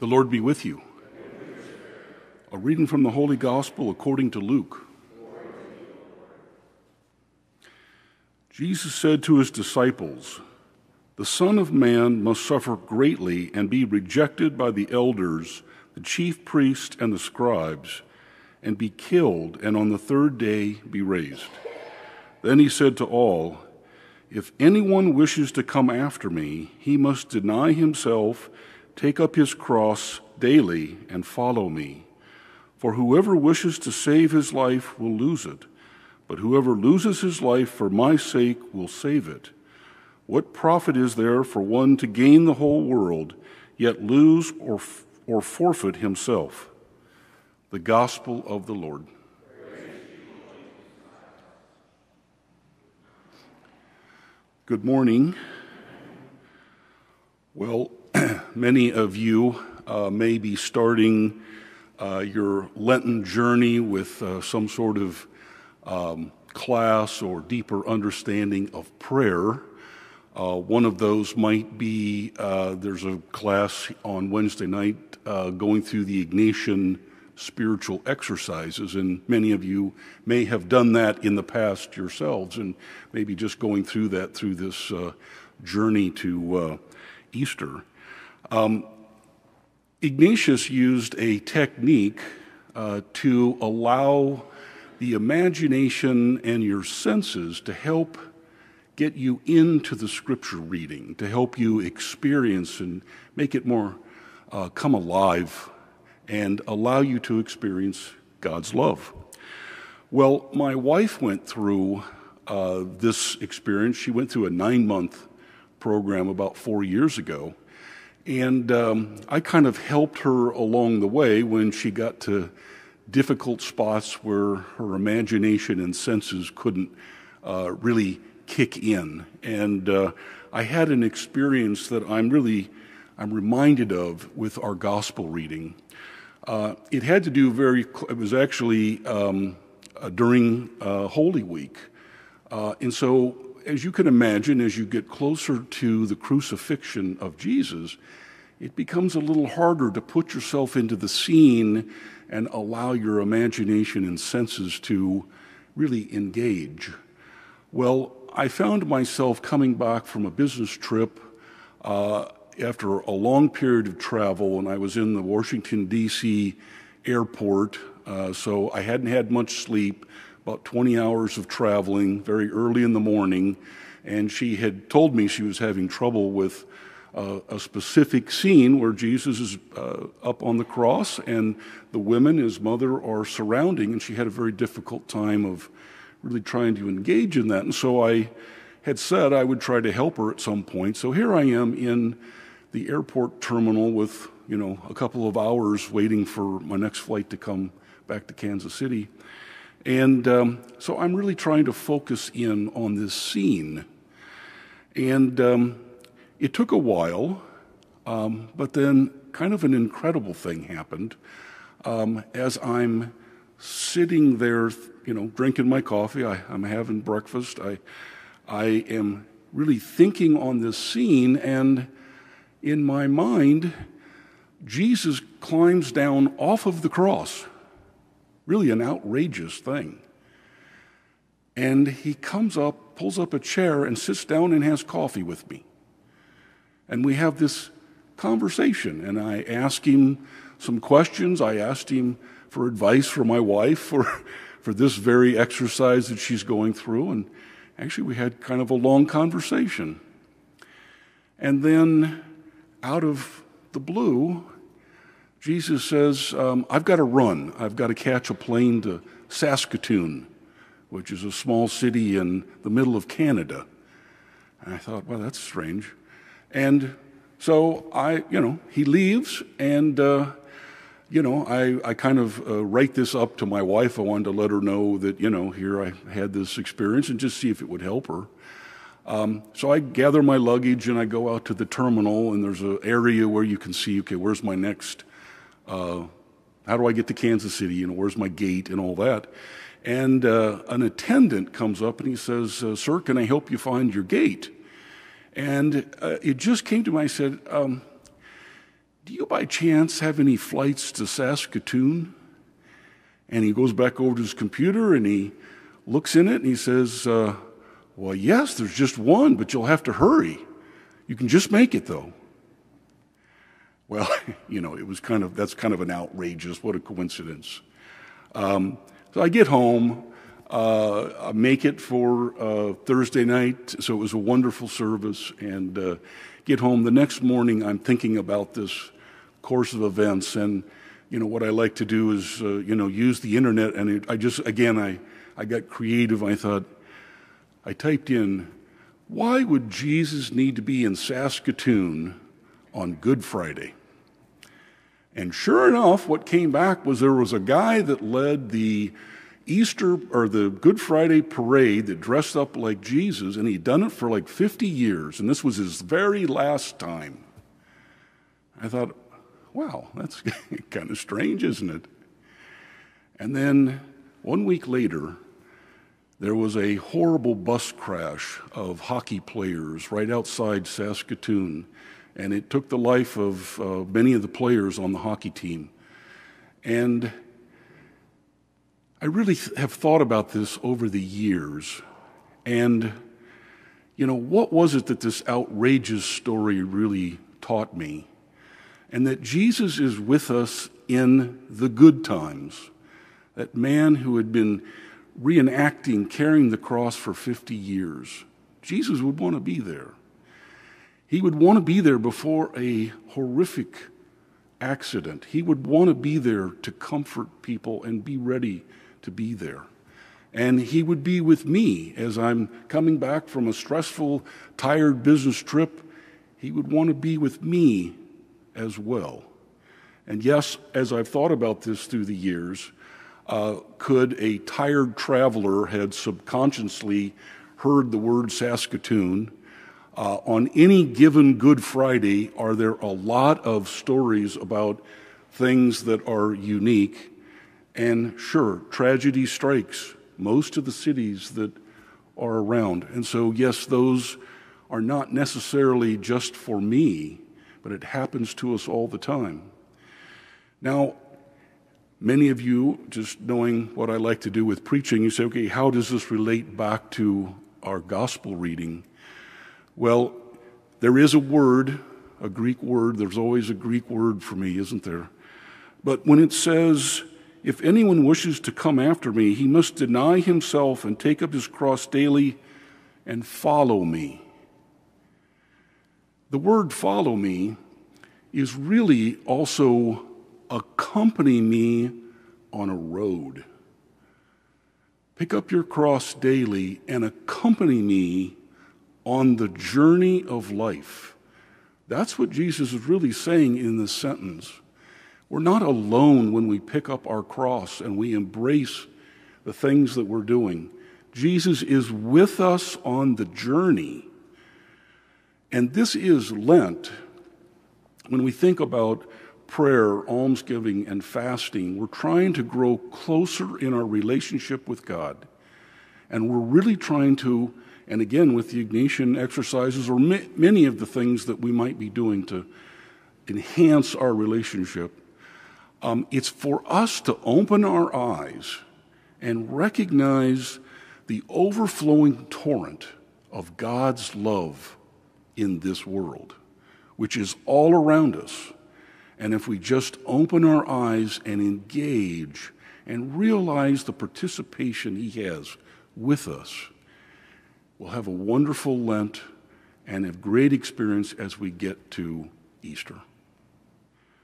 The Lord be with you. A reading from the Holy Gospel according to Luke. Jesus said to his disciples, The Son of Man must suffer greatly and be rejected by the elders, the chief priests, and the scribes, and be killed, and on the third day be raised. Then he said to all, If anyone wishes to come after me, he must deny himself Take up his cross daily and follow me. For whoever wishes to save his life will lose it, but whoever loses his life for my sake will save it. What profit is there for one to gain the whole world, yet lose or, or forfeit himself? The Gospel of the Lord. Good morning. Well, many of you uh, may be starting uh, your Lenten journey with uh, some sort of um, class or deeper understanding of prayer. Uh, one of those might be uh, there's a class on Wednesday night uh, going through the Ignatian spiritual exercises, and many of you may have done that in the past yourselves, and maybe just going through that through this journey to Easter. Um, Ignatius used a technique uh, to allow the imagination and your senses to help get you into the scripture reading, to help you experience and make it more uh, come alive and allow you to experience God's love. Well, my wife went through uh, this experience. She went through a nine month program about four years ago. And um, I kind of helped her along the way when she got to difficult spots where her imagination and senses couldn't uh, really kick in. And uh, I had an experience that I'm really I'm reminded of with our gospel reading. Uh, it had to do very. It was actually um, uh, during uh, Holy Week, uh, and so as you can imagine, as you get closer to the crucifixion of Jesus, it becomes a little harder to put yourself into the scene and allow your imagination and senses to really engage. Well, I found myself coming back from a business trip uh, after a long period of travel, and I was in the Washington, D.C. airport, uh, so I hadn't had much sleep about 20 hours of traveling very early in the morning, and she had told me she was having trouble with uh, a specific scene where Jesus is uh, up on the cross and the women, his mother, are surrounding, and she had a very difficult time of really trying to engage in that. And so I had said I would try to help her at some point. So here I am in the airport terminal with, you know, a couple of hours waiting for my next flight to come back to Kansas City. And um, so I'm really trying to focus in on this scene. And um, it took a while, um, but then kind of an incredible thing happened. Um, as I'm sitting there, you know, drinking my coffee, I, am having breakfast, I, I am really thinking on this scene, and in my mind, Jesus climbs down off of the cross really an outrageous thing. And he comes up, pulls up a chair, and sits down and has coffee with me. And we have this conversation, and I ask him some questions. I asked him for advice for my wife for, for this very exercise that she's going through. And actually, we had kind of a long conversation. And then, out of the blue, Jesus says, um, I've got to run. I've got to catch a plane to Saskatoon, which is a small city in the middle of Canada. And I thought, well, that's strange. And so I, you know, he leaves, and, uh, you know, I, I kind of uh, write this up to my wife. I wanted to let her know that, you know, here I had this experience and just see if it would help her. Um, so I gather my luggage and I go out to the terminal, and there's an area where you can see, okay, where's my next uh, how do I get to Kansas City? You know, where's my gate and all that? And uh, an attendant comes up and he says, uh, Sir, can I help you find your gate? And uh, it just came to me. I said, um, Do you by chance have any flights to Saskatoon? And he goes back over to his computer and he looks in it and he says, uh, Well, yes, there's just one, but you'll have to hurry. You can just make it, though. Well, you know, it was kind of, that's kind of an outrageous, what a coincidence. Um, so I get home, uh, I make it for uh, Thursday night, so it was a wonderful service, and uh, get home. The next morning, I'm thinking about this course of events, and you know what I like to do is uh, you know use the internet, and it, I just again I I got creative. I thought I typed in, why would Jesus need to be in Saskatoon on Good Friday? And sure enough, what came back was there was a guy that led the Easter or the Good Friday parade that dressed up like Jesus, and he'd done it for like 50 years, and this was his very last time. I thought, wow, that's kind of strange, isn't it? And then one week later, there was a horrible bus crash of hockey players right outside Saskatoon and it took the life of uh, many of the players on the hockey team. And I really th- have thought about this over the years. And, you know, what was it that this outrageous story really taught me? And that Jesus is with us in the good times. That man who had been reenacting carrying the cross for 50 years, Jesus would want to be there. He would want to be there before a horrific accident. He would want to be there to comfort people and be ready to be there. And he would be with me as I'm coming back from a stressful, tired business trip. He would want to be with me as well. And yes, as I've thought about this through the years, uh, could a tired traveler had subconsciously heard the word Saskatoon uh, on any given Good Friday, are there a lot of stories about things that are unique? And sure, tragedy strikes most of the cities that are around. And so, yes, those are not necessarily just for me, but it happens to us all the time. Now, many of you, just knowing what I like to do with preaching, you say, okay, how does this relate back to our gospel reading? Well, there is a word, a Greek word. There's always a Greek word for me, isn't there? But when it says, if anyone wishes to come after me, he must deny himself and take up his cross daily and follow me. The word follow me is really also accompany me on a road. Pick up your cross daily and accompany me on the journey of life. That's what Jesus is really saying in this sentence. We're not alone when we pick up our cross and we embrace the things that we're doing. Jesus is with us on the journey. And this is Lent. When we think about prayer, almsgiving, and fasting, we're trying to grow closer in our relationship with God. And we're really trying to and again with the Ignatian exercises or many of the things that we might be doing to enhance our relationship, um, it's for us to open our eyes and recognize the overflowing torrent of God's love in this world, which is all around us. And if we just open our eyes and engage and realize the participation He has with us, We'll have a wonderful Lent and a great experience as we get to Easter.